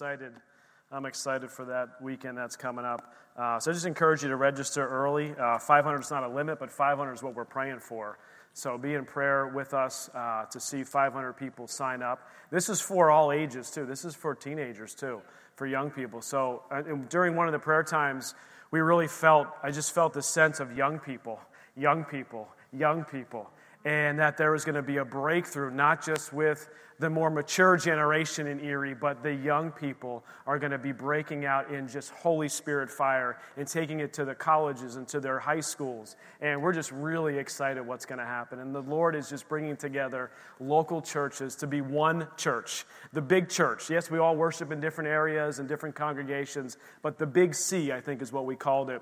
excited. I'm excited for that weekend that's coming up. Uh, so I just encourage you to register early. Uh, 500 is not a limit, but 500 is what we're praying for. So be in prayer with us uh, to see 500 people sign up. This is for all ages, too. This is for teenagers, too, for young people. So uh, during one of the prayer times, we really felt, I just felt the sense of young people, young people, young people and that there was going to be a breakthrough, not just with the more mature generation in Erie, but the young people are going to be breaking out in just Holy Spirit fire and taking it to the colleges and to their high schools. And we're just really excited what's going to happen. And the Lord is just bringing together local churches to be one church, the big church. Yes, we all worship in different areas and different congregations, but the big C, I think, is what we called it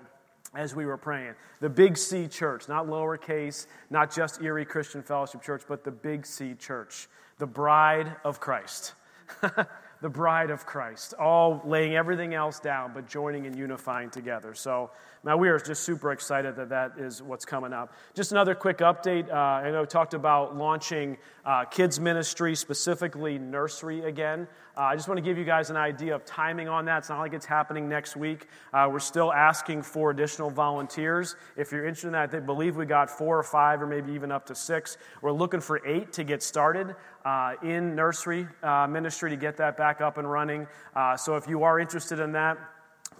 as we were praying. The Big C Church, not lowercase, not just Erie Christian Fellowship Church, but the Big C Church, the bride of Christ. the bride of Christ, all laying everything else down, but joining and unifying together. So now we are just super excited that that is what's coming up. Just another quick update. Uh, I know we talked about launching uh, kids ministry, specifically nursery again. Uh, I just want to give you guys an idea of timing on that. It's not like it's happening next week. Uh, we're still asking for additional volunteers. If you're interested in that, I believe we got four or five, or maybe even up to six. We're looking for eight to get started uh, in nursery uh, ministry to get that back up and running. so if you are interested in that,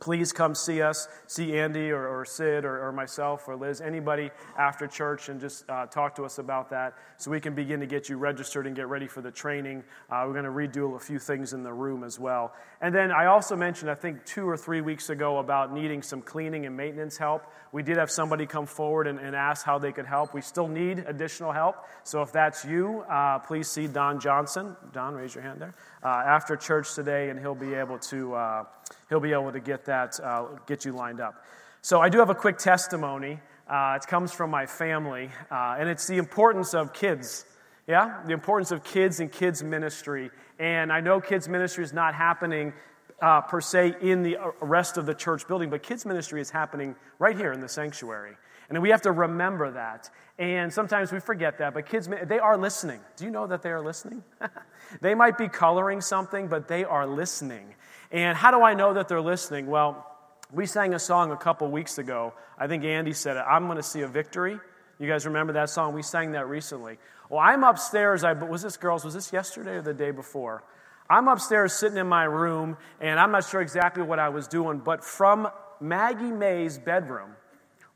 please come see us, see Andy or, or Sid or, or, myself or Liz, anybody after church, and just uh, talk to us about that so we can begin to get you registered and get ready for the training. Uh, we're going to redo a few things in the room as well. And then I also mentioned, I think two or three weeks ago, about needing some cleaning and maintenance help. We did have somebody come forward and, and ask how they could help. We still need additional help. So if that's you, uh, please see Don Johnson. Don, raise your hand there. Uh, after church today, and he'll be able to uh, he'll be able to get that uh, get you lined up. So I do have a quick testimony. Uh, it comes from my family, uh, and it's the importance of kids. Yeah, the importance of kids and kids ministry. And I know kids ministry is not happening uh, per se in the rest of the church building, but kids' ministry is happening right here in the sanctuary. And we have to remember that. And sometimes we forget that, but kids, they are listening. Do you know that they are listening? they might be coloring something, but they are listening. And how do I know that they're listening? Well, we sang a song a couple weeks ago. I think Andy said it. I'm going to see a victory. You guys remember that song? We sang that recently. Well, I'm upstairs. I, was this, girls, was this yesterday or the day before? I'm upstairs sitting in my room, and I'm not sure exactly what I was doing, but from Maggie May's bedroom,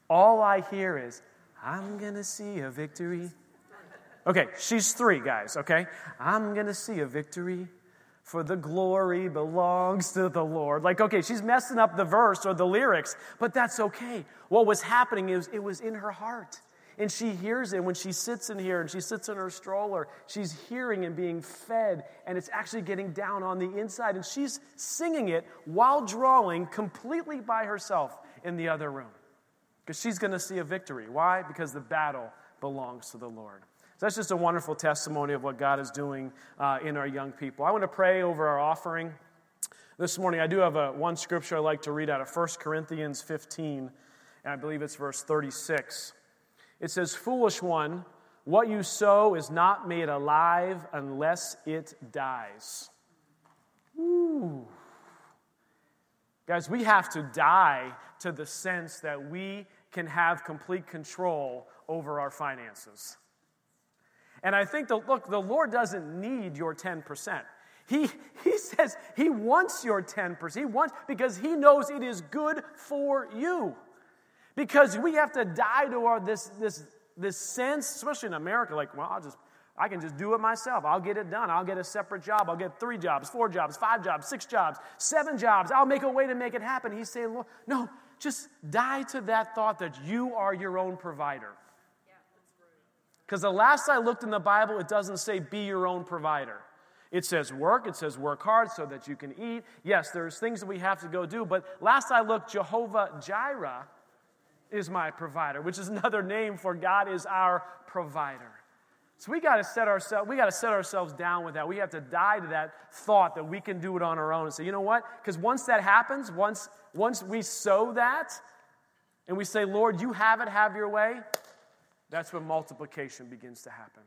all I hear is, I'm going to see a victory. Okay, she's three, guys, okay? I'm going to see a victory, for the glory belongs to the Lord. Like, okay, she's messing up the verse or the lyrics, but that's okay. What was happening is it was in her heart. And she hears it when she sits in here and she sits in her stroller. She's hearing and being fed, and it's actually getting down on the inside. And she's singing it while drawing completely by herself in the other room. Because she's going to see a victory. Why? Because the battle belongs to the Lord. So that's just a wonderful testimony of what God is doing uh, in our young people. I want to pray over our offering. This morning, I do have a, one scripture I'd like to read out of 1 Corinthians 15, and I believe it's verse 36. It says, Foolish one, what you sow is not made alive unless it dies. Ooh. Guys, we have to die to the sense that we can have complete control over our finances. And I think, the, look, the Lord doesn't need your 10%. He, he says he wants your 10%. He wants, because he knows it is good for you. Because we have to die to our, this, this, this sense, especially in America, like, well, I'll just, I can just do it myself. I'll get it done. I'll get a separate job. I'll get three jobs, four jobs, five jobs, six jobs, seven jobs. I'll make a way to make it happen. He's saying, Lord, no, just die to that thought that you are your own provider. Because the last I looked in the Bible, it doesn't say be your own provider. It says work, it says work hard so that you can eat. Yes, there's things that we have to go do, but last I looked, Jehovah Jireh is my provider, which is another name for God is our provider. So we got to set ourselves we got to set ourselves down with that. We have to die to that thought that we can do it on our own and say, "You know what? Cuz once that happens, once once we sow that and we say, "Lord, you have it, have your way," that's when multiplication begins to happen.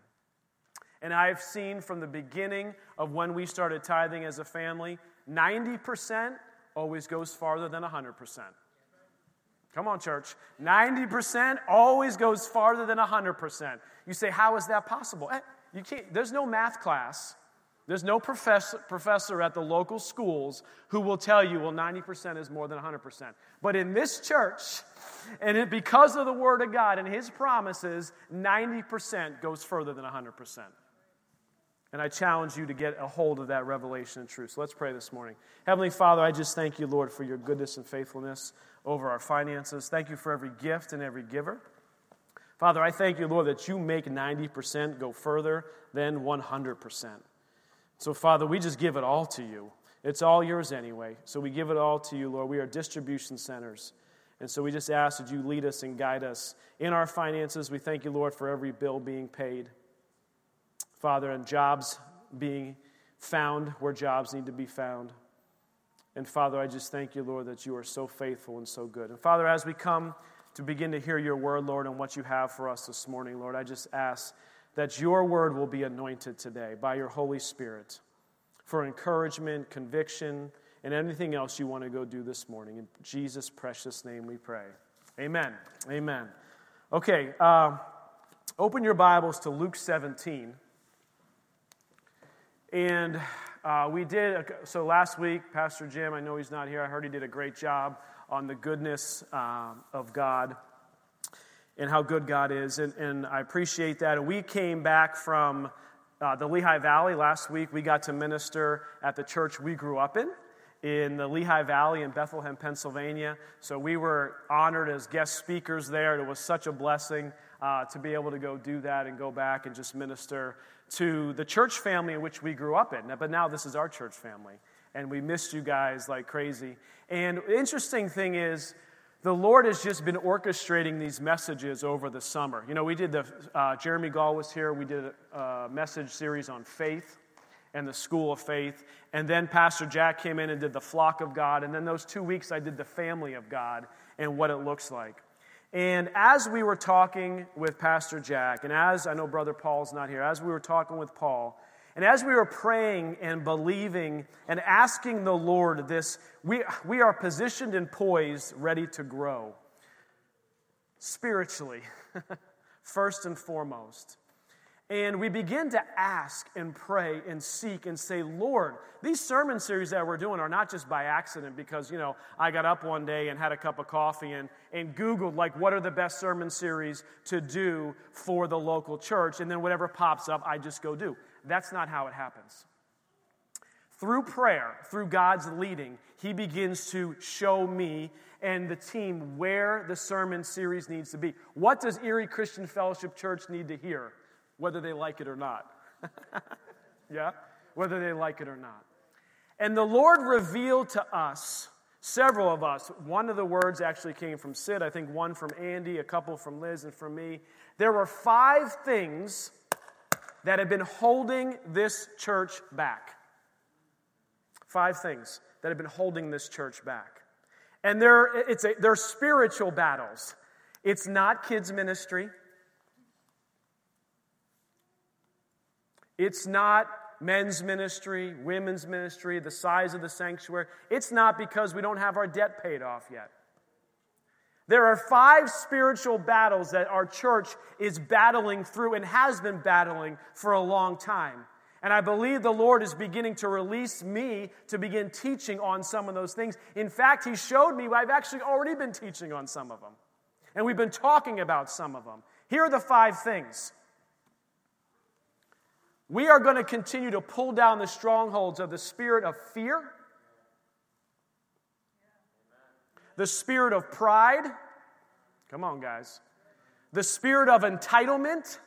And I've seen from the beginning of when we started tithing as a family, 90% always goes farther than 100%. Come on, church. 90% always goes farther than 100%. You say, how is that possible? Eh, you can't, there's no math class. There's no professor, professor at the local schools who will tell you, well, 90% is more than 100%. But in this church, and it, because of the Word of God and His promises, 90% goes further than 100%. And I challenge you to get a hold of that revelation and truth. So let's pray this morning. Heavenly Father, I just thank you, Lord, for your goodness and faithfulness over our finances. Thank you for every gift and every giver. Father, I thank you, Lord, that you make 90% go further than 100%. So, Father, we just give it all to you. It's all yours anyway. So we give it all to you, Lord. We are distribution centers. And so we just ask that you lead us and guide us in our finances. We thank you, Lord, for every bill being paid. Father, and jobs being found where jobs need to be found. And Father, I just thank you, Lord, that you are so faithful and so good. And Father, as we come to begin to hear your word, Lord, and what you have for us this morning, Lord, I just ask that your word will be anointed today by your Holy Spirit for encouragement, conviction, and anything else you want to go do this morning. In Jesus' precious name we pray. Amen. Amen. Okay, uh, open your Bibles to Luke 17. And uh, we did, so last week, Pastor Jim, I know he's not here, I heard he did a great job on the goodness uh, of God and how good God is. And, and I appreciate that. And we came back from uh, the Lehigh Valley last week. We got to minister at the church we grew up in, in the Lehigh Valley in Bethlehem, Pennsylvania. So we were honored as guest speakers there. It was such a blessing uh, to be able to go do that and go back and just minister to the church family in which we grew up in. But now this is our church family, and we missed you guys like crazy. And the interesting thing is, the Lord has just been orchestrating these messages over the summer. You know, we did the, uh, Jeremy Gall was here, we did a message series on faith and the school of faith. And then Pastor Jack came in and did the flock of God. And then those two weeks, I did the family of God and what it looks like. And as we were talking with Pastor Jack, and as I know Brother Paul's not here, as we were talking with Paul, and as we are praying and believing and asking the Lord this, we, we are positioned and poised, ready to grow spiritually, first and foremost. And we begin to ask and pray and seek and say, Lord, these sermon series that we're doing are not just by accident because, you know, I got up one day and had a cup of coffee and, and Googled, like, what are the best sermon series to do for the local church? And then whatever pops up, I just go do. That's not how it happens. Through prayer, through God's leading, He begins to show me and the team where the sermon series needs to be. What does Erie Christian Fellowship Church need to hear? whether they like it or not. yeah? Whether they like it or not. And the Lord revealed to us, several of us, one of the words actually came from Sid, I think one from Andy, a couple from Liz, and from me. There were five things that have been holding this church back. Five things that have been holding this church back. And they're, it's a, they're spiritual battles. It's not kids' ministry. It's not men's ministry, women's ministry, the size of the sanctuary. It's not because we don't have our debt paid off yet. There are five spiritual battles that our church is battling through and has been battling for a long time. And I believe the Lord is beginning to release me to begin teaching on some of those things. In fact, He showed me I've actually already been teaching on some of them. And we've been talking about some of them. Here are the five things we are going to continue to pull down the strongholds of the spirit of fear, the spirit of pride. Come on, guys. The spirit of entitlement,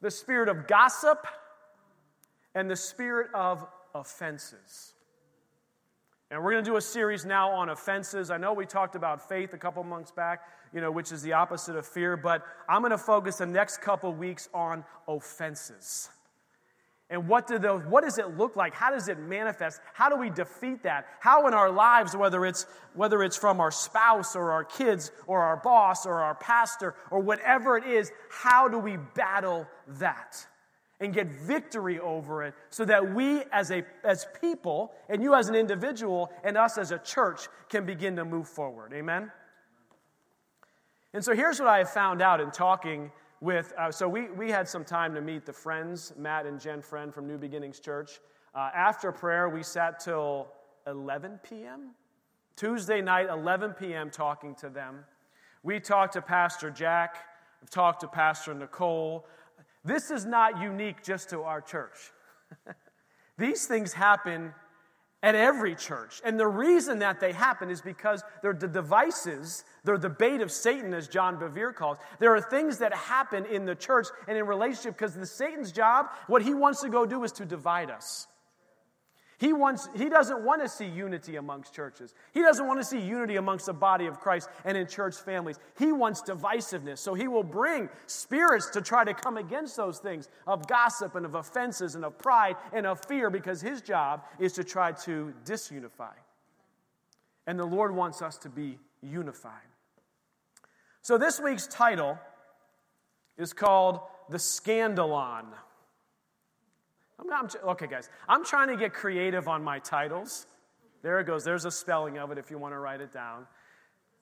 the spirit of gossip, and the spirit of offenses. And we're going to do a series now on offenses. I know we talked about faith a couple months back, you know, which is the opposite of fear, but I'm going to focus the next couple weeks on offenses. And what, do those, what does it look like? How does it manifest? How do we defeat that? How in our lives, whether it's, whether it's from our spouse or our kids or our boss or our pastor or whatever it is, how do we battle that? and get victory over it so that we as, a, as people, and you as an individual, and us as a church can begin to move forward. Amen? And so here's what I have found out in talking with, uh, so we, we had some time to meet the friends, Matt and Jen Friend from New Beginnings Church. Uh, after prayer, we sat till 11 p.m. Tuesday night, 11 p.m., talking to them. We talked to Pastor Jack, I've talked to Pastor Nicole. This is not unique just to our church. These things happen at every church. And the reason that they happen is because they're the devices, they're the bait of Satan, as John Bevere calls. There are things that happen in the church and in relationship because the Satan's job, what he wants to go do is to divide us. He, wants, he doesn't want to see unity amongst churches. He doesn't want to see unity amongst the body of Christ and in church families. He wants divisiveness. So he will bring spirits to try to come against those things of gossip and of offenses and of pride and of fear because his job is to try to disunify. And the Lord wants us to be unified. So this week's title is called The Scandalon. I'm, I'm, okay, guys, I'm trying to get creative on my titles. There it goes. There's a spelling of it if you want to write it down.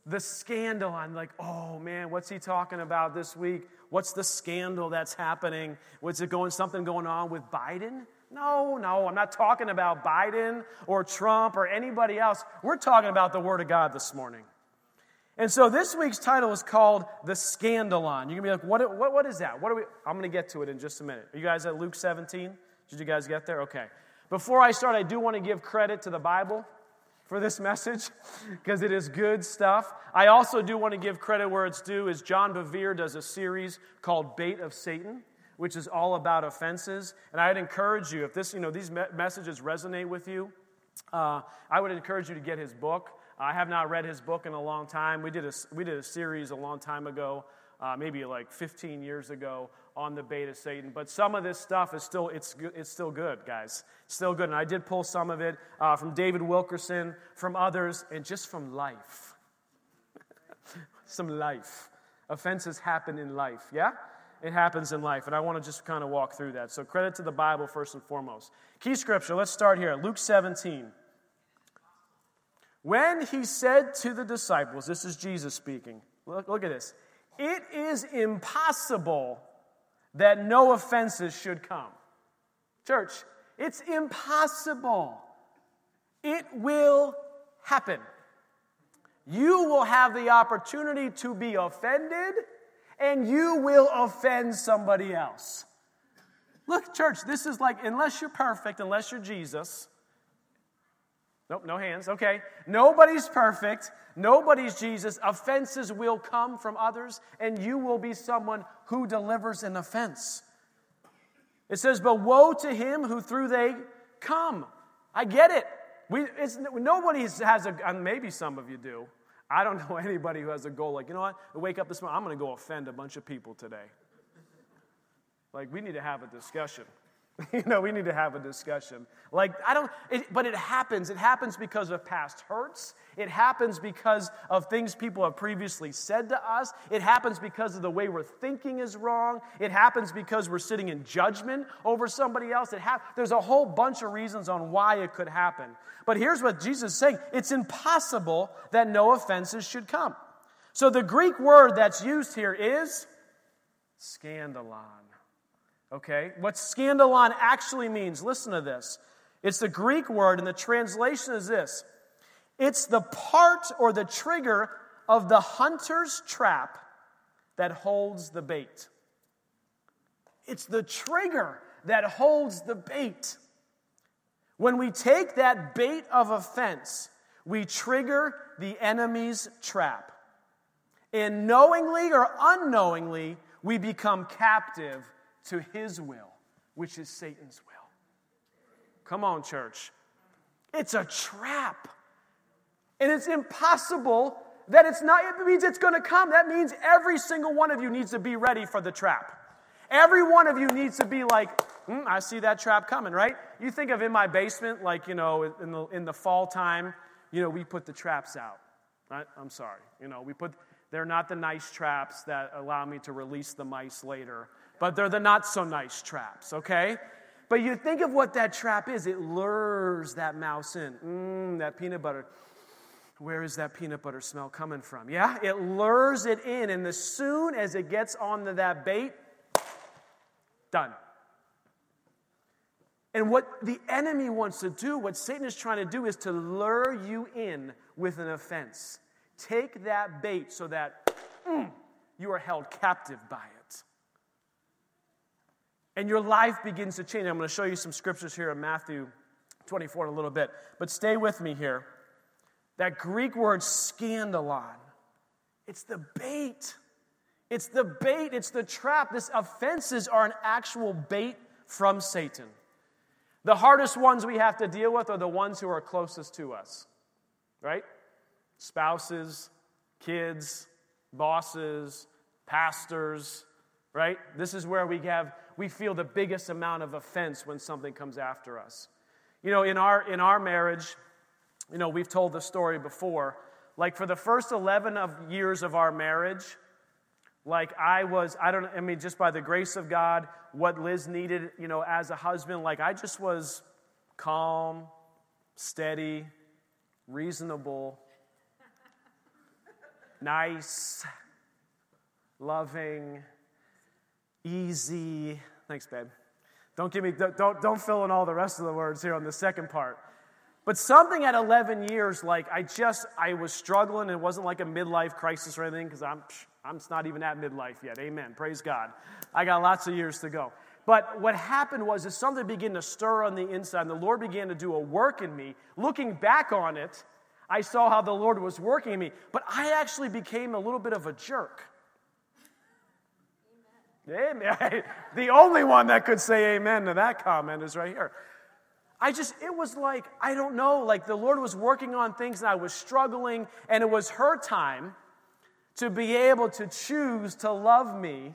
The scandal. I'm like, oh man, what's he talking about this week? What's the scandal that's happening? Was it going something going on with Biden? No, no, I'm not talking about Biden or Trump or anybody else. We're talking about the Word of God this morning. And so this week's title is called The Scandalon. You're going to be like, what, what, what is that? What are we? I'm going to get to it in just a minute. Are you guys at Luke 17? Did you guys get there? Okay. Before I start, I do want to give credit to the Bible for this message because it is good stuff. I also do want to give credit where it's due is John Bevere does a series called Bait of Satan, which is all about offenses. And I'd encourage you, if this, you know, these me- messages resonate with you, uh, I would encourage you to get his book. I have not read his book in a long time. We did a, we did a series a long time ago, uh, maybe like 15 years ago, on the bait of Satan. But some of this stuff is still, it's, it's still good, guys. Still good. And I did pull some of it uh, from David Wilkerson, from others, and just from life. some life. Offenses happen in life, yeah? It happens in life. And I want to just kind of walk through that. So credit to the Bible first and foremost. Key scripture, let's start here. Luke 17. When he said to the disciples, this is Jesus speaking. Look, look at this. It is impossible that no offenses should come. Church, it's impossible. It will happen. You will have the opportunity to be offended, and you will offend somebody else. Look, church, this is like, unless you're perfect, unless you're Jesus, Nope, no hands. Okay. Nobody's perfect. Nobody's Jesus. Offenses will come from others, and you will be someone who delivers an offense. It says, But woe to him who through they come. I get it. We, it's, nobody has a, maybe some of you do. I don't know anybody who has a goal like, you know what, I wake up this morning, I'm going to go offend a bunch of people today. Like, we need to have a discussion. you know, we need to have a discussion. Like, I don't, it, but it happens. It happens because of past hurts. It happens because of things people have previously said to us. It happens because of the way we're thinking is wrong. It happens because we're sitting in judgment over somebody else. It ha- there's a whole bunch of reasons on why it could happen. But here's what Jesus is saying it's impossible that no offenses should come. So the Greek word that's used here is scandalon. Okay? What scandalon actually means, listen to this. It's the Greek word, and the translation is this it's the part or the trigger of the hunter's trap that holds the bait. It's the trigger that holds the bait. When we take that bait of offense, we trigger the enemy's trap. And knowingly or unknowingly, we become captive to his will, which is Satan's will. Come on, church. It's a trap. And it's impossible that it's not, it means it's going to come. That means every single one of you needs to be ready for the trap. Every one of you needs to be like, mm, I see that trap coming, right? You think of in my basement, like, you know, in the, in the fall time, you know, we put the traps out. I'm sorry. You know, we put, they're not the nice traps that allow me to release the mice later but they're the not so nice traps, okay? But you think of what that trap is, it lures that mouse in. Mmm, that peanut butter. Where is that peanut butter smell coming from? Yeah, it lures it in, and as soon as it gets onto that bait, done. And what the enemy wants to do, what Satan is trying to do, is to lure you in with an offense. Take that bait so that mm, you are held captive by it. And your life begins to change. I'm going to show you some scriptures here in Matthew 24 in a little bit. But stay with me here. That Greek word scandalon, it's the bait. It's the bait, it's the trap. This offenses are an actual bait from Satan. The hardest ones we have to deal with are the ones who are closest to us, right? Spouses, kids, bosses, pastors, right? This is where we have we feel the biggest amount of offense when something comes after us. You know, in our in our marriage, you know, we've told the story before. Like for the first 11 of years of our marriage, like I was, I don't, I mean, just by the grace of God, what Liz needed, you know, as a husband, like I just was calm, steady, reasonable, nice, loving, easy. Thanks, babe. Don't give me, don't, don't fill in all the rest of the words here on the second part. But something at 11 years, like I just, I was struggling. It wasn't like a midlife crisis or anything because I'm, I'm not even at midlife yet. Amen. Praise God. I got lots of years to go. But what happened was is something began to stir on the inside, and the Lord began to do a work in me. Looking back on it, I saw how the Lord was working in me, but I actually became a little bit of a jerk. Amen. the only one that could say amen to that comment is right here. I just, it was like, I don't know, like the Lord was working on things and I was struggling, and it was her time to be able to choose to love me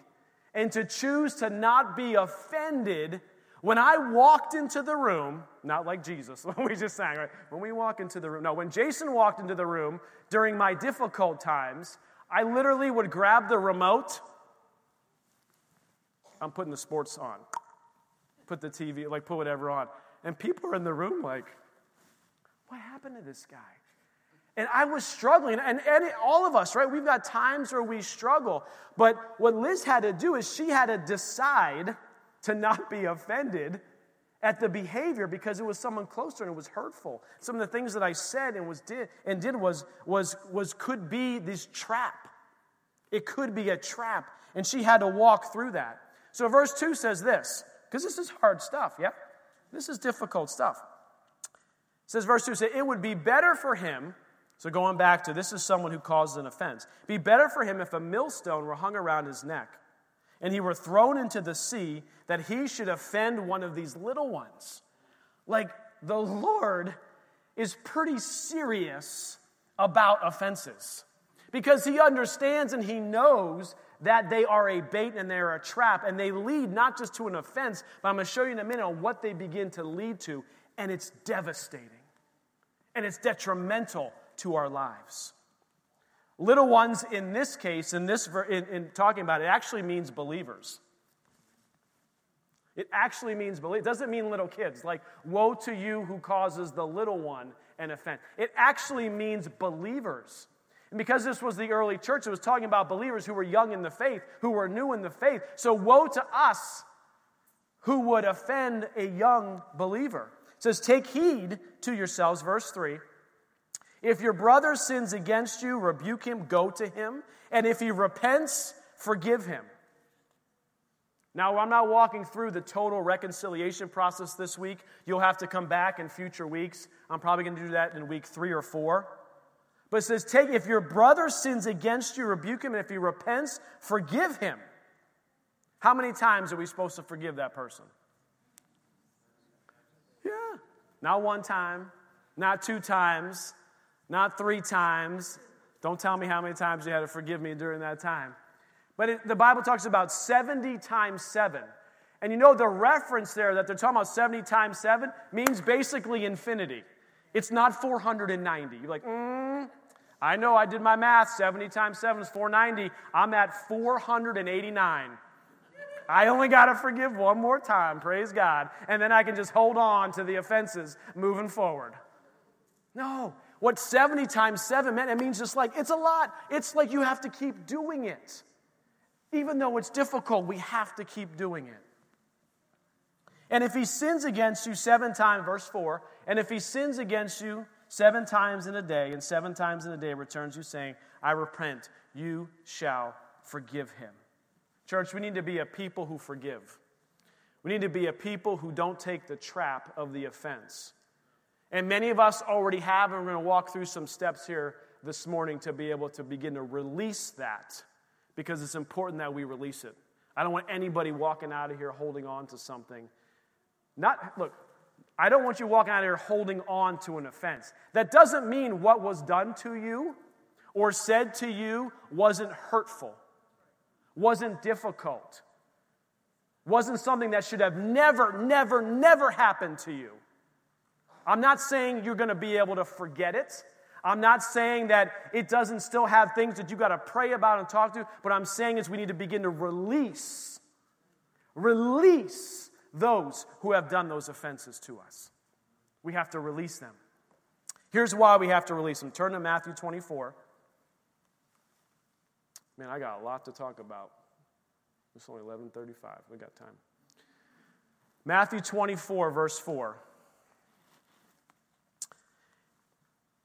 and to choose to not be offended when I walked into the room, not like Jesus, when we just sang, right? When we walk into the room, no, when Jason walked into the room during my difficult times, I literally would grab the remote. I'm putting the sports on, put the TV, like put whatever on. And people are in the room like, what happened to this guy? And I was struggling, and, and all of us, right? We've got times where we struggle. But what Liz had to do is she had to decide to not be offended at the behavior because it was someone closer and it was hurtful. Some of the things that I said and was did and did was was was could be this trap. It could be a trap, and she had to walk through that. So verse 2 says this, because this is hard stuff, yeah? This is difficult stuff. It says verse 2 say it would be better for him so, going back to this is someone who caused an offense. Be better for him if a millstone were hung around his neck and he were thrown into the sea that he should offend one of these little ones. Like, the Lord is pretty serious about offenses because he understands and he knows that they are a bait and they're a trap and they lead not just to an offense, but I'm going to show you in a minute on what they begin to lead to, and it's devastating and it's detrimental to our lives. Little ones, in this case, in this in, in talking about it, actually means believers. It actually means believe. It doesn't mean little kids. Like, woe to you who causes the little one an offense. It actually means believers. And because this was the early church, it was talking about believers who were young in the faith, who were new in the faith. So, woe to us who would offend a young believer. It says, Take heed to yourselves, verse 3. If your brother sins against you, rebuke him, go to him. And if he repents, forgive him. Now, I'm not walking through the total reconciliation process this week. You'll have to come back in future weeks. I'm probably going to do that in week three or four. But it says, take, if your brother sins against you, rebuke him, and if he repents, forgive him. How many times are we supposed to forgive that person? Yeah. Not one time, not two times, not three times. Don't tell me how many times you had to forgive me during that time. But it, the Bible talks about 70 times 7. And you know the reference there that they're talking about 70 times 7 means basically infinity. It's not 490. You're like, mm, I know I did my math. 70 times 7 is 490. I'm at 489. I only got to forgive one more time, praise God, and then I can just hold on to the offenses moving forward. No. What 70 times 7 meant, it means just like, it's a lot. It's like you have to keep doing it. Even though it's difficult, we have to keep doing it. And if he sins against you seven times, verse 4, and if he sins against you seven times in a day, and seven times in a day returns you saying, I repent, you shall forgive him. Church, we need to be a people who forgive. We need to be a people who don't take the trap of the offense. And many of us already have, and we're going to walk through some steps here this morning to be able to begin to release that because it's important that we release it. I don't want anybody walking out of here holding on to something. Not, look, I don't want you walking out of here holding on to an offense. That doesn't mean what was done to you or said to you wasn't hurtful, wasn't difficult, wasn't something that should have never, never, never happened to you. I'm not saying you're going to be able to forget it. I'm not saying that it doesn't still have things that you got to pray about and talk to, but I'm saying is we need to begin to release, release those who have done those offenses to us. We have to release them. Here's why we have to release them. Turn to Matthew 24. Man, I got a lot to talk about. It's only 11:35. We got time. Matthew 24 verse 4.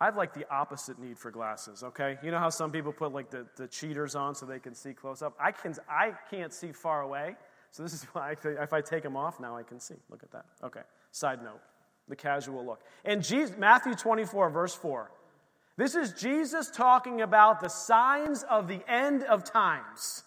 I have like the opposite need for glasses, okay? You know how some people put like the, the cheaters on so they can see close up? I, can, I can't see far away, so this is why I, if I take them off, now I can see. Look at that. Okay, side note, the casual look. And Jesus, Matthew 24, verse 4. This is Jesus talking about the signs of the end of times.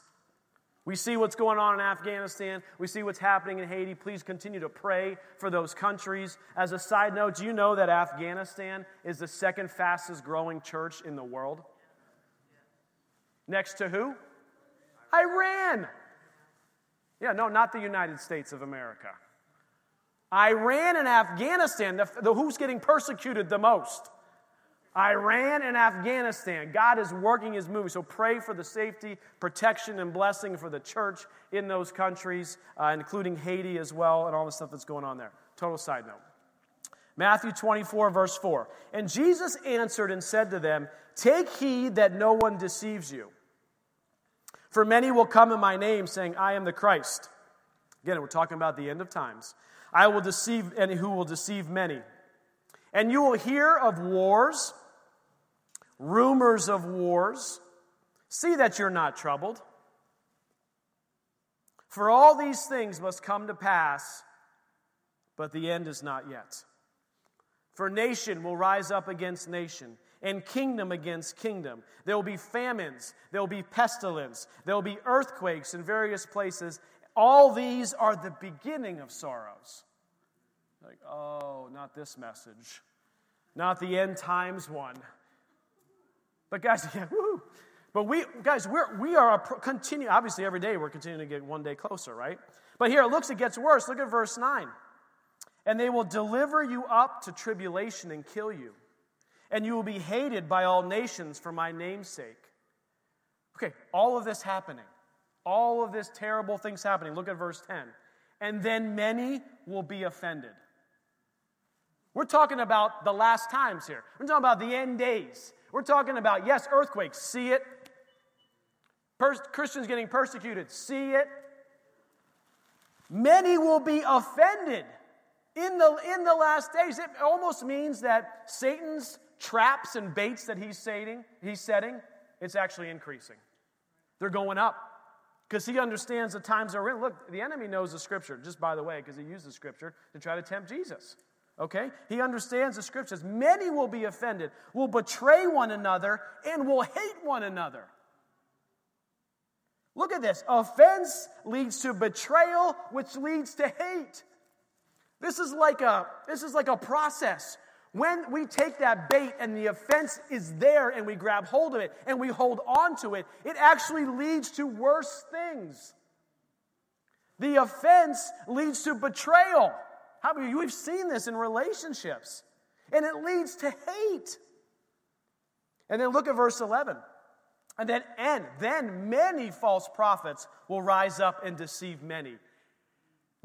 We see what's going on in Afghanistan. We see what's happening in Haiti. Please continue to pray for those countries. As a side note, do you know that Afghanistan is the second fastest growing church in the world? Next to who? Iran. Yeah, no, not the United States of America. Iran and Afghanistan, the, the who's getting persecuted the most? Iran and Afghanistan. God is working his move. So pray for the safety, protection, and blessing for the church in those countries, uh, including Haiti as well, and all the stuff that's going on there. Total side note. Matthew 24, verse 4. And Jesus answered and said to them, Take heed that no one deceives you. For many will come in my name, saying, I am the Christ. Again, we're talking about the end of times. I will deceive, and who will deceive many. And you will hear of wars rumors of wars. See that you're not troubled. For all these things must come to pass, but the end is not yet. For nation will rise up against nation, and kingdom against kingdom. There will be famines, there will be pestilence, there will be earthquakes in various places. All these are the beginning of sorrows. Like, oh, not this message, not the end times one. But guys, yeah, woo. But we, guys, we're, we are a continue. Obviously, every day we're continuing to get one day closer, right? But here it looks it gets worse. Look at verse nine. And they will deliver you up to tribulation and kill you, and you will be hated by all nations for my name's sake. Okay, all of this happening, all of this terrible things happening. Look at verse ten. And then many will be offended. We're talking about the last times here. We're talking about the end days. We're talking about, yes, earthquakes, see it. Per- Christians getting persecuted, see it. Many will be offended in the, in the last days. It almost means that Satan's traps and baits that he's setting, he's setting, it's actually increasing. They're going up because he understands the times are in. Look, the enemy knows the scripture, just by the way, because he used the scripture to try to tempt Jesus. Okay? He understands the scriptures. Many will be offended, will betray one another, and will hate one another. Look at this. Offense leads to betrayal, which leads to hate. This is like a, this is like a process. When we take that bait and the offense is there and we grab hold of it and we hold on to it, it actually leads to worse things. The offense leads to betrayal. How about you? We've seen this in relationships, and it leads to hate. And then look at verse 11. And then, and then many false prophets will rise up and deceive many.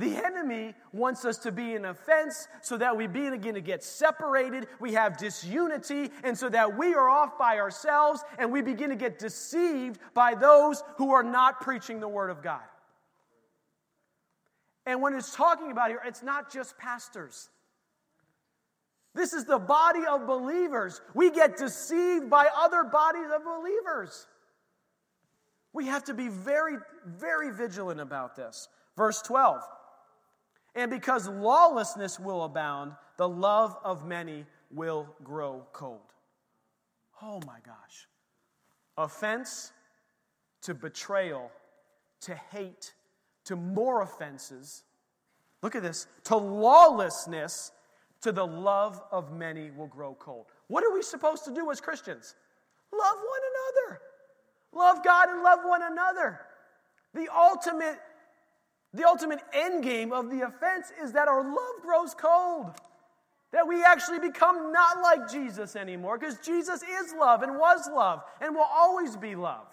The enemy wants us to be in offense so that we begin to get separated, we have disunity, and so that we are off by ourselves and we begin to get deceived by those who are not preaching the Word of God. And when it's talking about here, it's not just pastors. This is the body of believers. We get deceived by other bodies of believers. We have to be very, very vigilant about this. Verse 12 And because lawlessness will abound, the love of many will grow cold. Oh my gosh. Offense to betrayal to hate to more offenses. Look at this to lawlessness to the love of many will grow cold. What are we supposed to do as Christians? Love one another. Love God and love one another. The ultimate the ultimate end game of the offense is that our love grows cold. That we actually become not like Jesus anymore because Jesus is love and was love and will always be love.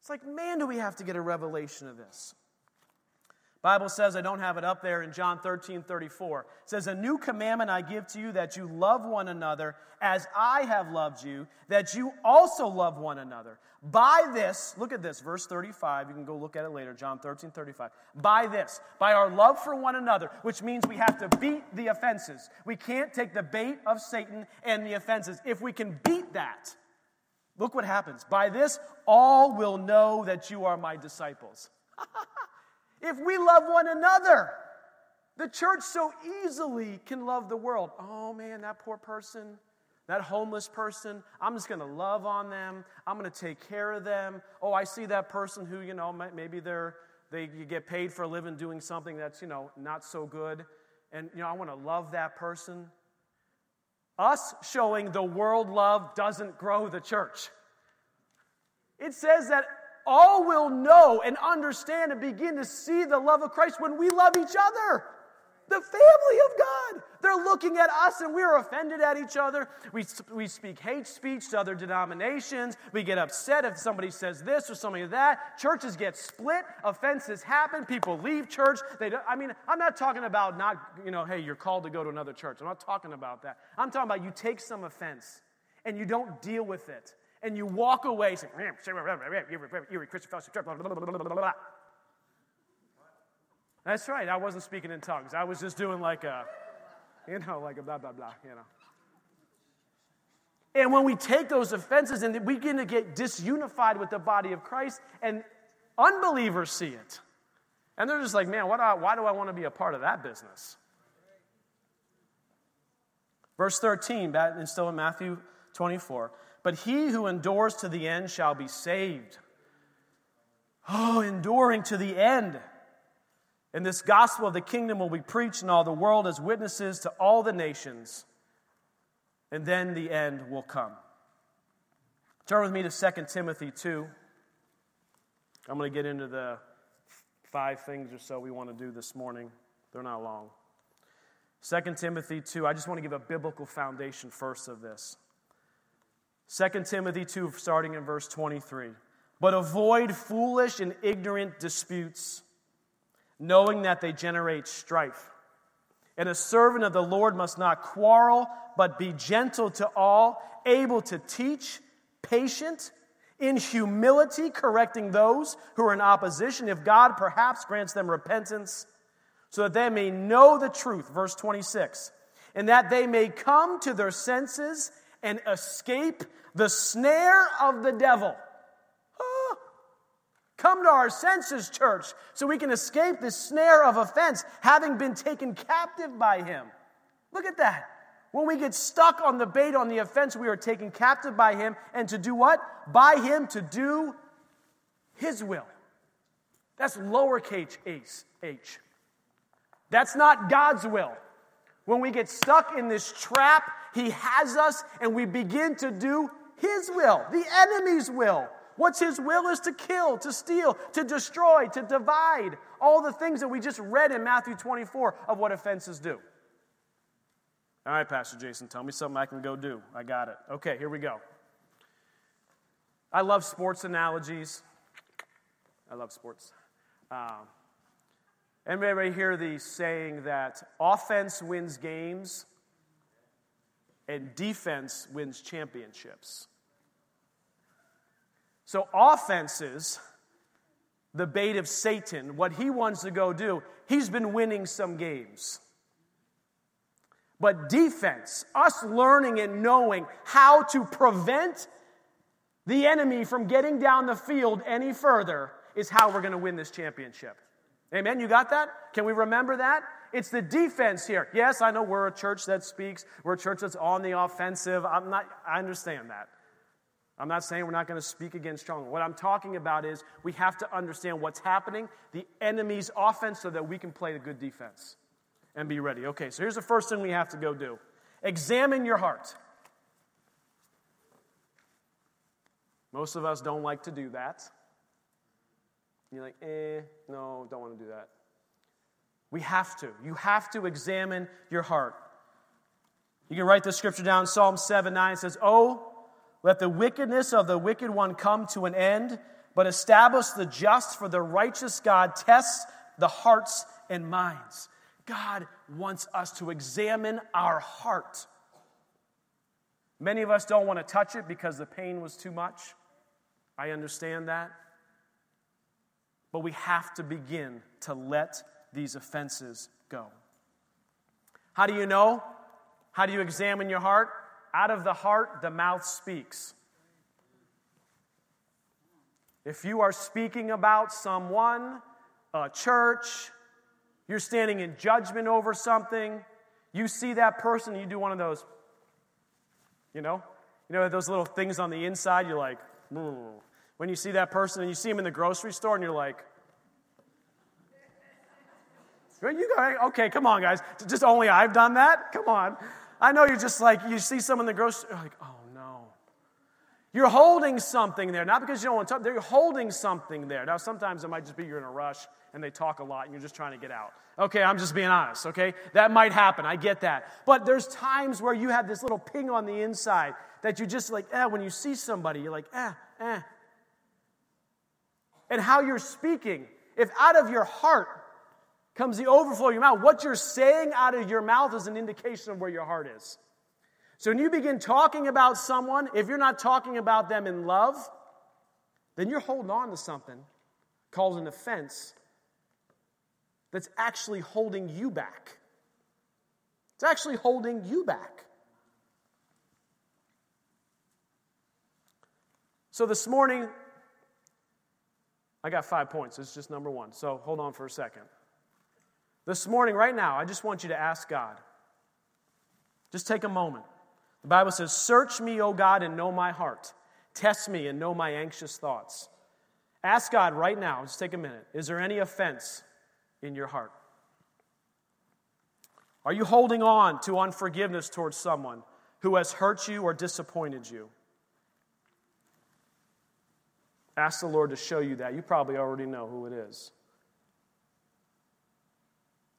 It's like, man, do we have to get a revelation of this? Bible says, I don't have it up there in John 13, 34. It says, A new commandment I give to you that you love one another as I have loved you, that you also love one another. By this, look at this, verse 35. You can go look at it later, John 13, 35. By this, by our love for one another, which means we have to beat the offenses. We can't take the bait of Satan and the offenses. If we can beat that, look what happens. By this, all will know that you are my disciples. If we love one another, the church so easily can love the world. Oh man, that poor person, that homeless person, I'm just going to love on them. I'm going to take care of them. Oh, I see that person who, you know, maybe they're they get paid for a living doing something that's, you know, not so good. And you know, I want to love that person. Us showing the world love doesn't grow the church. It says that all will know and understand and begin to see the love of Christ when we love each other. The family of God. They're looking at us and we're offended at each other. We, we speak hate speech to other denominations. We get upset if somebody says this or like that. Churches get split. Offenses happen. People leave church. They I mean, I'm not talking about not, you know, hey, you're called to go to another church. I'm not talking about that. I'm talking about you take some offense and you don't deal with it and you walk away saying, That's right. I wasn't speaking in tongues. I was just doing like a, you know, like a blah, blah, blah, you know. And when we take those offenses and we begin to get disunified with the body of Christ, and unbelievers see it. And they're just like, man, what, why do I want to be a part of that business? Verse 13, and still in Matthew 24. But he who endures to the end shall be saved. Oh, enduring to the end. And this gospel of the kingdom will be preached in all the world as witnesses to all the nations. And then the end will come. Turn with me to 2 Timothy 2. I'm going to get into the five things or so we want to do this morning. They're not long. 2 Timothy 2, I just want to give a biblical foundation first of this. 2 Timothy 2, starting in verse 23. But avoid foolish and ignorant disputes, knowing that they generate strife. And a servant of the Lord must not quarrel, but be gentle to all, able to teach, patient, in humility, correcting those who are in opposition, if God perhaps grants them repentance, so that they may know the truth. Verse 26. And that they may come to their senses and escape the snare of the devil. Come to our senses, church, so we can escape the snare of offense, having been taken captive by him. Look at that. When we get stuck on the bait on the offense, we are taken captive by him, and to do what? By him to do his will. That's lowercase h. That's not God's will. When we get stuck in this trap, He has us and we begin to do His will, the enemy's will. What's His will is to kill, to steal, to destroy, to divide. All the things that we just read in Matthew 24 of what offenses do. All right, Pastor Jason, tell me something I can go do. I got it. Okay, here we go. I love sports analogies. I love sports. Um, anybody hear the saying that offense wins games and defense wins championships? So, offenses, the bait of Satan, what he wants to go do, he's been winning some games. But defense, us learning and knowing how to prevent the enemy from getting down the field any further, is how we're going to win this championship. Amen? You got that? Can we remember that? It's the defense here. Yes, I know we're a church that speaks, we're a church that's on the offensive. I'm not, I understand that. I'm not saying we're not going to speak against strong. What I'm talking about is we have to understand what's happening, the enemy's offense, so that we can play a good defense and be ready. Okay, so here's the first thing we have to go do examine your heart. Most of us don't like to do that. You're like, eh, no, don't want to do that. We have to. You have to examine your heart. You can write the scripture down. Psalm 7 9 says, Oh, let the wickedness of the wicked one come to an end, but establish the just, for the righteous God tests the hearts and minds. God wants us to examine our heart. Many of us don't want to touch it because the pain was too much. I understand that. But we have to begin to let these offenses go. How do you know? How do you examine your heart? Out of the heart, the mouth speaks. If you are speaking about someone, a church, you're standing in judgment over something, you see that person, you do one of those, you know? You know, those little things on the inside, you're like, mm. when you see that person and you see them in the grocery store and you're like, you go, okay, come on, guys. Just only I've done that? Come on. I know you're just like, you see someone in the grocery, you're like, oh no. You're holding something there, not because you don't want to talk, they're holding something there. Now, sometimes it might just be you're in a rush and they talk a lot and you're just trying to get out. Okay, I'm just being honest, okay? That might happen, I get that. But there's times where you have this little ping on the inside that you just like, eh, when you see somebody, you're like, eh, eh. And how you're speaking, if out of your heart comes the overflow of your mouth. What you're saying out of your mouth is an indication of where your heart is. So when you begin talking about someone, if you're not talking about them in love, then you're holding on to something called an offense that's actually holding you back. It's actually holding you back. So this morning, I got five points. It's just number one. So hold on for a second. This morning, right now, I just want you to ask God. Just take a moment. The Bible says, Search me, O God, and know my heart. Test me and know my anxious thoughts. Ask God right now, just take a minute. Is there any offense in your heart? Are you holding on to unforgiveness towards someone who has hurt you or disappointed you? Ask the Lord to show you that. You probably already know who it is.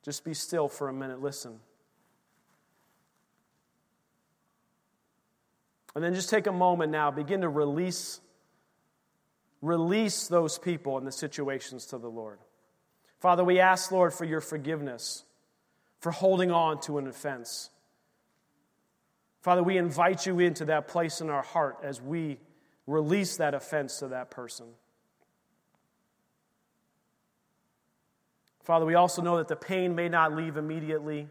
Just be still for a minute, listen. And then just take a moment now, begin to release release those people and the situations to the Lord. Father, we ask, Lord, for your forgiveness, for holding on to an offense. Father, we invite you into that place in our heart as we release that offense to that person. Father, we also know that the pain may not leave immediately,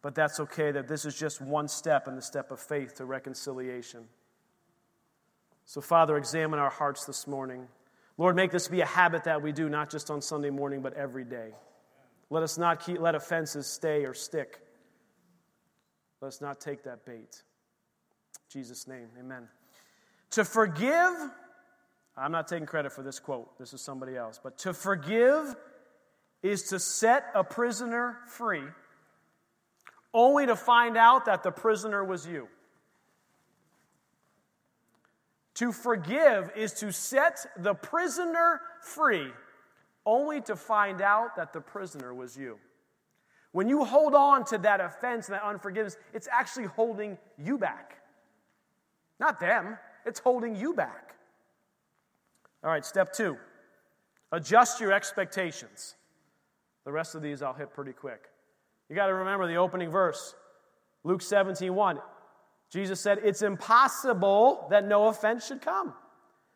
but that's okay, that this is just one step in the step of faith to reconciliation. So, Father, examine our hearts this morning. Lord, make this be a habit that we do, not just on Sunday morning, but every day. Let us not keep, let offenses stay or stick. Let us not take that bait. In Jesus' name, amen. To forgive, I'm not taking credit for this quote, this is somebody else, but to forgive is to set a prisoner free, only to find out that the prisoner was you. To forgive is to set the prisoner free, only to find out that the prisoner was you. When you hold on to that offense and that unforgiveness, it's actually holding you back. Not them, it's holding you back. All right, step two adjust your expectations. The rest of these I'll hit pretty quick. You got to remember the opening verse, Luke 17 1. Jesus said, It's impossible that no offense should come.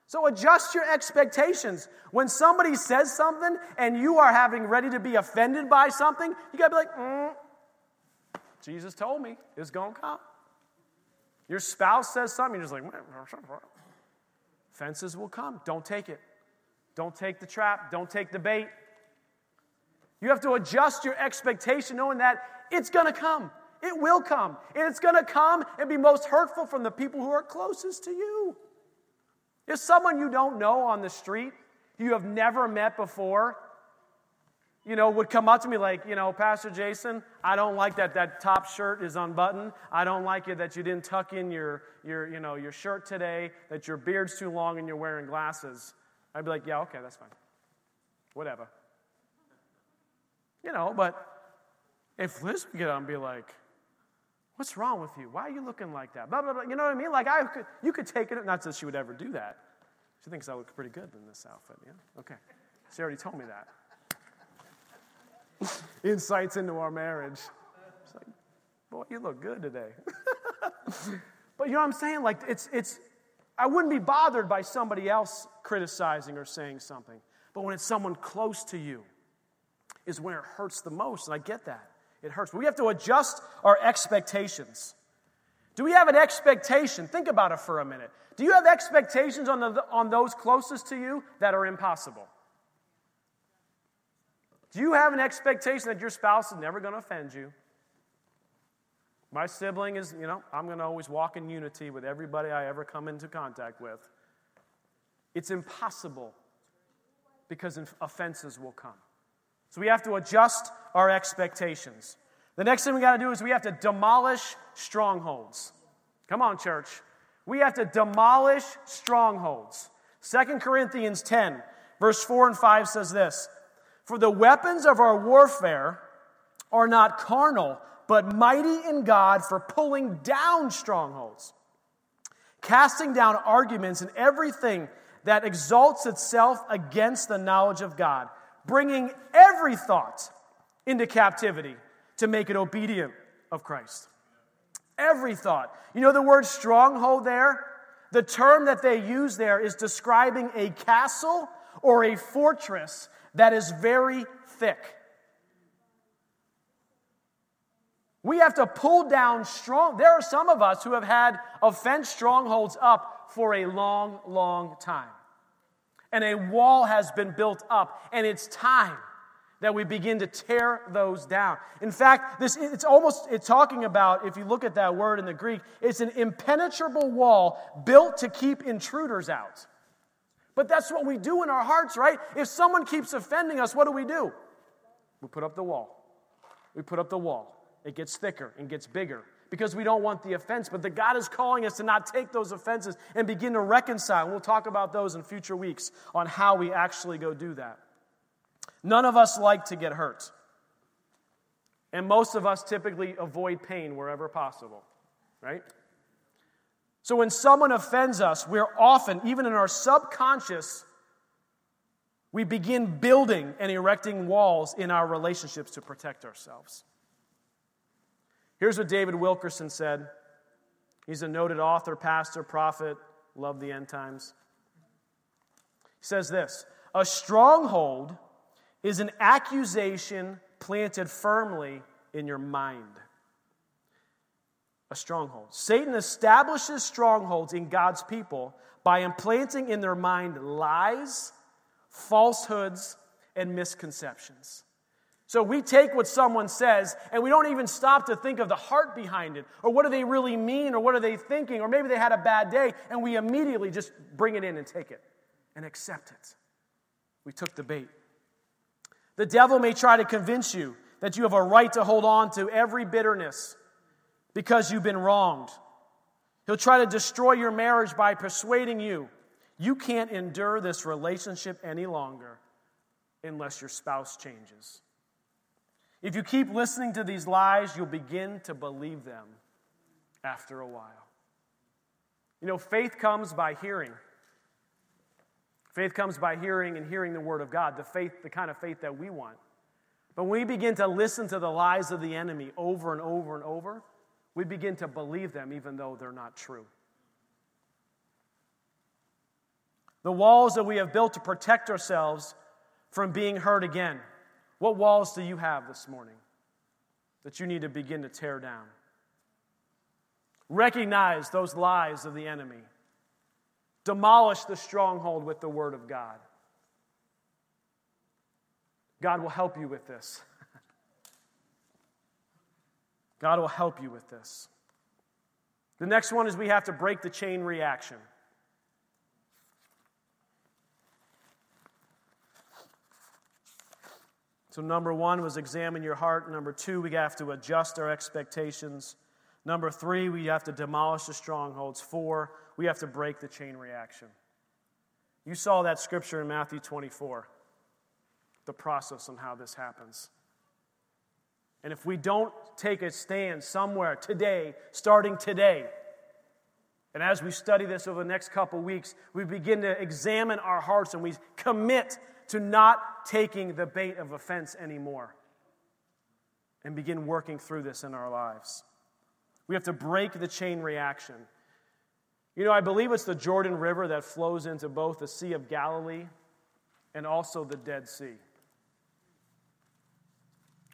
So adjust your expectations. When somebody says something and you are having ready to be offended by something, you got to be like, mm, Jesus told me it's going to come. Your spouse says something, you're just like, offenses will come. Don't take it. Don't take the trap. Don't take the bait. You have to adjust your expectation knowing that it's going to come. It will come. And it's going to come and be most hurtful from the people who are closest to you. If someone you don't know on the street, you have never met before, you know, would come up to me like, you know, Pastor Jason, I don't like that that top shirt is unbuttoned. I don't like it that you didn't tuck in your, your, you know, your shirt today, that your beard's too long and you're wearing glasses. I'd be like, yeah, okay, that's fine. Whatever. You know, but if Liz would get on and be like, what's wrong with you? Why are you looking like that? Blah, blah, blah. You know what I mean? Like, I could, you could take it, not that she would ever do that. She thinks I look pretty good in this outfit, yeah? Okay. She already told me that. Insights into our marriage. It's like, boy, you look good today. but you know what I'm saying? Like, it's, it's, I wouldn't be bothered by somebody else criticizing or saying something. But when it's someone close to you, is when it hurts the most. And I get that. It hurts. We have to adjust our expectations. Do we have an expectation? Think about it for a minute. Do you have expectations on, the, on those closest to you that are impossible? Do you have an expectation that your spouse is never going to offend you? My sibling is, you know, I'm going to always walk in unity with everybody I ever come into contact with. It's impossible because offenses will come. So we have to adjust our expectations. The next thing we got to do is we have to demolish strongholds. Come on, church. We have to demolish strongholds. Second Corinthians 10, verse 4 and 5 says this For the weapons of our warfare are not carnal, but mighty in God for pulling down strongholds, casting down arguments and everything that exalts itself against the knowledge of God bringing every thought into captivity to make it obedient of Christ. Every thought. You know the word stronghold there? The term that they use there is describing a castle or a fortress that is very thick. We have to pull down strong. There are some of us who have had offense strongholds up for a long, long time and a wall has been built up, and it's time that we begin to tear those down. In fact, this it's almost it's talking about if you look at that word in the Greek, it's an impenetrable wall built to keep intruders out. But that's what we do in our hearts, right? If someone keeps offending us, what do we do? We put up the wall. We put up the wall. It gets thicker and gets bigger because we don't want the offense. But the God is calling us to not take those offenses and begin to reconcile. And we'll talk about those in future weeks on how we actually go do that. None of us like to get hurt. And most of us typically avoid pain wherever possible, right? So when someone offends us, we're often, even in our subconscious, we begin building and erecting walls in our relationships to protect ourselves. Here's what David Wilkerson said. He's a noted author, pastor, prophet, love the end times. He says this A stronghold is an accusation planted firmly in your mind. A stronghold. Satan establishes strongholds in God's people by implanting in their mind lies, falsehoods, and misconceptions. So we take what someone says and we don't even stop to think of the heart behind it or what do they really mean or what are they thinking or maybe they had a bad day and we immediately just bring it in and take it and accept it. We took the bait. The devil may try to convince you that you have a right to hold on to every bitterness because you've been wronged. He'll try to destroy your marriage by persuading you you can't endure this relationship any longer unless your spouse changes. If you keep listening to these lies, you'll begin to believe them after a while. You know, faith comes by hearing. Faith comes by hearing and hearing the word of God, the faith, the kind of faith that we want. But when we begin to listen to the lies of the enemy over and over and over, we begin to believe them even though they're not true. The walls that we have built to protect ourselves from being hurt again. What walls do you have this morning that you need to begin to tear down? Recognize those lies of the enemy. Demolish the stronghold with the word of God. God will help you with this. God will help you with this. The next one is we have to break the chain reaction. So, number one was examine your heart. Number two, we have to adjust our expectations. Number three, we have to demolish the strongholds. Four, we have to break the chain reaction. You saw that scripture in Matthew 24, the process on how this happens. And if we don't take a stand somewhere today, starting today, and as we study this over the next couple weeks, we begin to examine our hearts and we commit to not taking the bait of offense anymore and begin working through this in our lives. We have to break the chain reaction. You know, I believe it's the Jordan River that flows into both the Sea of Galilee and also the Dead Sea.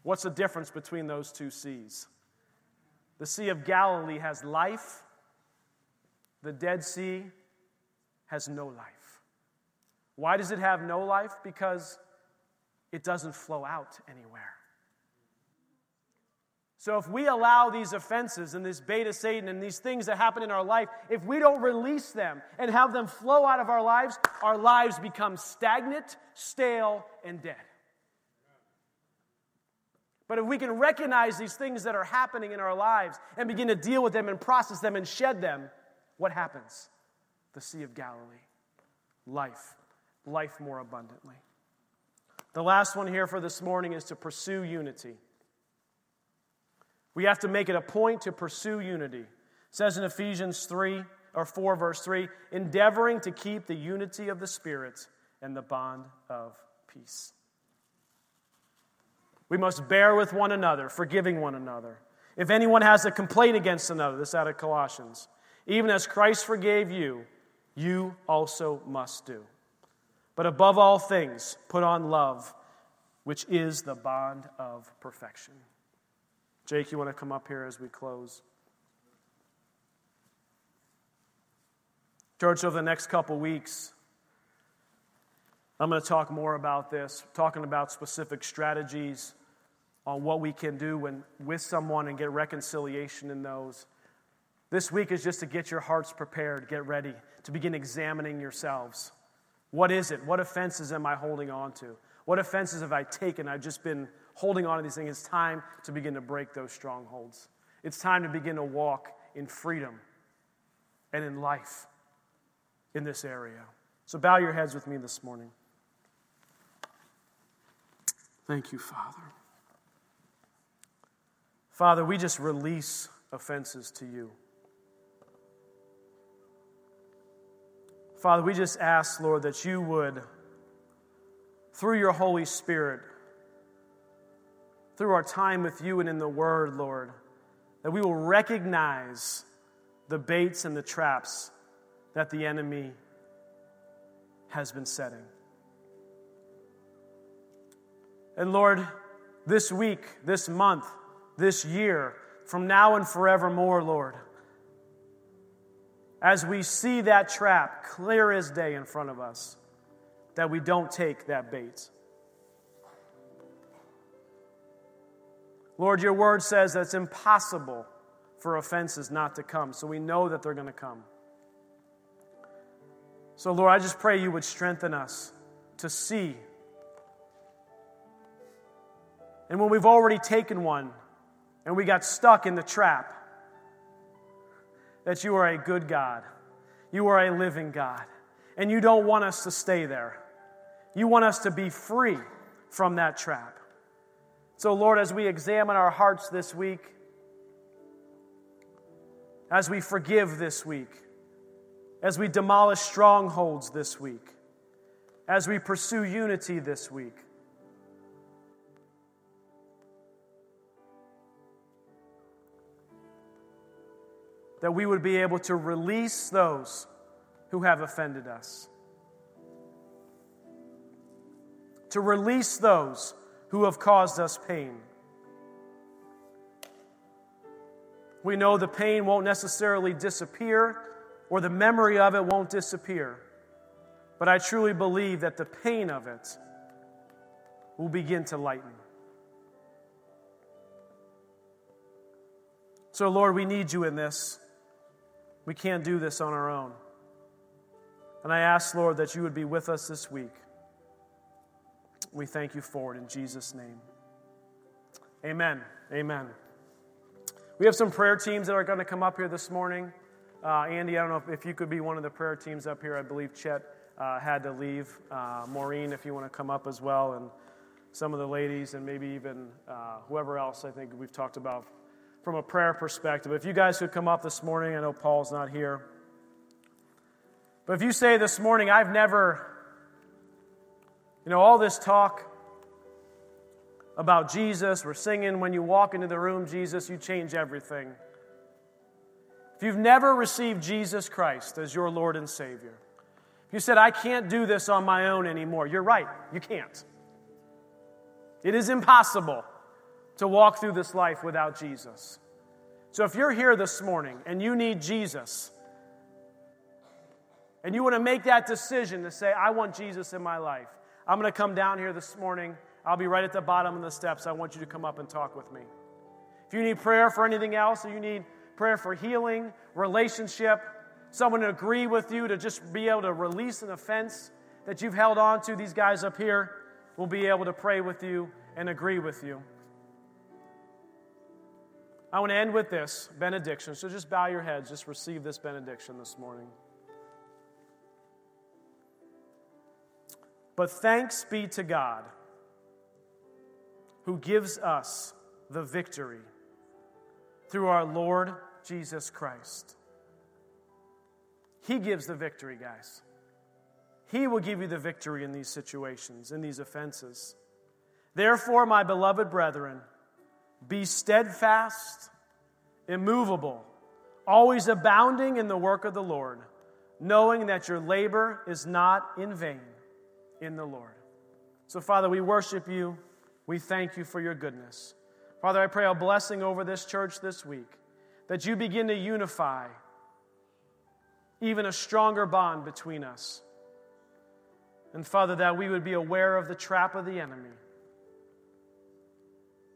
What's the difference between those two seas? The Sea of Galilee has life, the Dead Sea has no life. Why does it have no life? Because it doesn't flow out anywhere. So, if we allow these offenses and this of Satan and these things that happen in our life, if we don't release them and have them flow out of our lives, our lives become stagnant, stale, and dead. But if we can recognize these things that are happening in our lives and begin to deal with them and process them and shed them, what happens? The Sea of Galilee. Life life more abundantly. The last one here for this morning is to pursue unity. We have to make it a point to pursue unity. It says in Ephesians 3 or 4 verse 3, endeavoring to keep the unity of the spirit and the bond of peace. We must bear with one another, forgiving one another. If anyone has a complaint against another, this out of Colossians, even as Christ forgave you, you also must do. But above all things, put on love, which is the bond of perfection. Jake, you want to come up here as we close? Church, over the next couple weeks, I'm going to talk more about this, talking about specific strategies on what we can do when with someone and get reconciliation in those. This week is just to get your hearts prepared, get ready to begin examining yourselves. What is it? What offenses am I holding on to? What offenses have I taken? I've just been holding on to these things. It's time to begin to break those strongholds. It's time to begin to walk in freedom and in life in this area. So bow your heads with me this morning. Thank you, Father. Father, we just release offenses to you. Father, we just ask, Lord, that you would, through your Holy Spirit, through our time with you and in the Word, Lord, that we will recognize the baits and the traps that the enemy has been setting. And Lord, this week, this month, this year, from now and forevermore, Lord, as we see that trap clear as day in front of us, that we don't take that bait. Lord, your word says that it's impossible for offenses not to come, so we know that they're going to come. So, Lord, I just pray you would strengthen us to see. And when we've already taken one and we got stuck in the trap, that you are a good God. You are a living God. And you don't want us to stay there. You want us to be free from that trap. So, Lord, as we examine our hearts this week, as we forgive this week, as we demolish strongholds this week, as we pursue unity this week. That we would be able to release those who have offended us, to release those who have caused us pain. We know the pain won't necessarily disappear or the memory of it won't disappear. But I truly believe that the pain of it will begin to lighten. So, Lord, we need you in this. We can't do this on our own. And I ask, Lord, that you would be with us this week. We thank you for it in Jesus' name. Amen. Amen. We have some prayer teams that are going to come up here this morning. Uh, Andy, I don't know if, if, you could be one of the prayer teams up here. I believe Chet uh, had to leave. Uh, Maureen, if you want to come up as well, and some of the ladies, and maybe even uh, whoever else I think we've talked about from a prayer perspective. If you guys could come up this morning, I know Paul's not here. But if you say this morning, I've never, you know, all this talk, about Jesus. We're singing when you walk into the room, Jesus, you change everything. If you've never received Jesus Christ as your Lord and Savior, if you said, I can't do this on my own anymore, you're right, you can't. It is impossible to walk through this life without Jesus. So if you're here this morning and you need Jesus, and you want to make that decision to say, I want Jesus in my life, I'm going to come down here this morning I'll be right at the bottom of the steps. I want you to come up and talk with me. If you need prayer for anything else, or you need prayer for healing, relationship, someone to agree with you, to just be able to release an offense that you've held on to, these guys up here will be able to pray with you and agree with you. I want to end with this benediction. So just bow your heads, just receive this benediction this morning. But thanks be to God who gives us the victory through our Lord Jesus Christ. He gives the victory, guys. He will give you the victory in these situations, in these offenses. Therefore, my beloved brethren, be steadfast, immovable, always abounding in the work of the Lord, knowing that your labor is not in vain in the Lord. So, Father, we worship you. We thank you for your goodness. Father, I pray a blessing over this church this week, that you begin to unify even a stronger bond between us. And Father, that we would be aware of the trap of the enemy.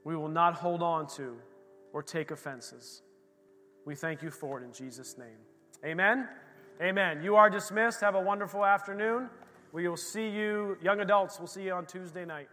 We will not hold on to or take offenses. We thank you for it in Jesus' name. Amen. Amen. You are dismissed. Have a wonderful afternoon. We will see you, young adults, we'll see you on Tuesday night.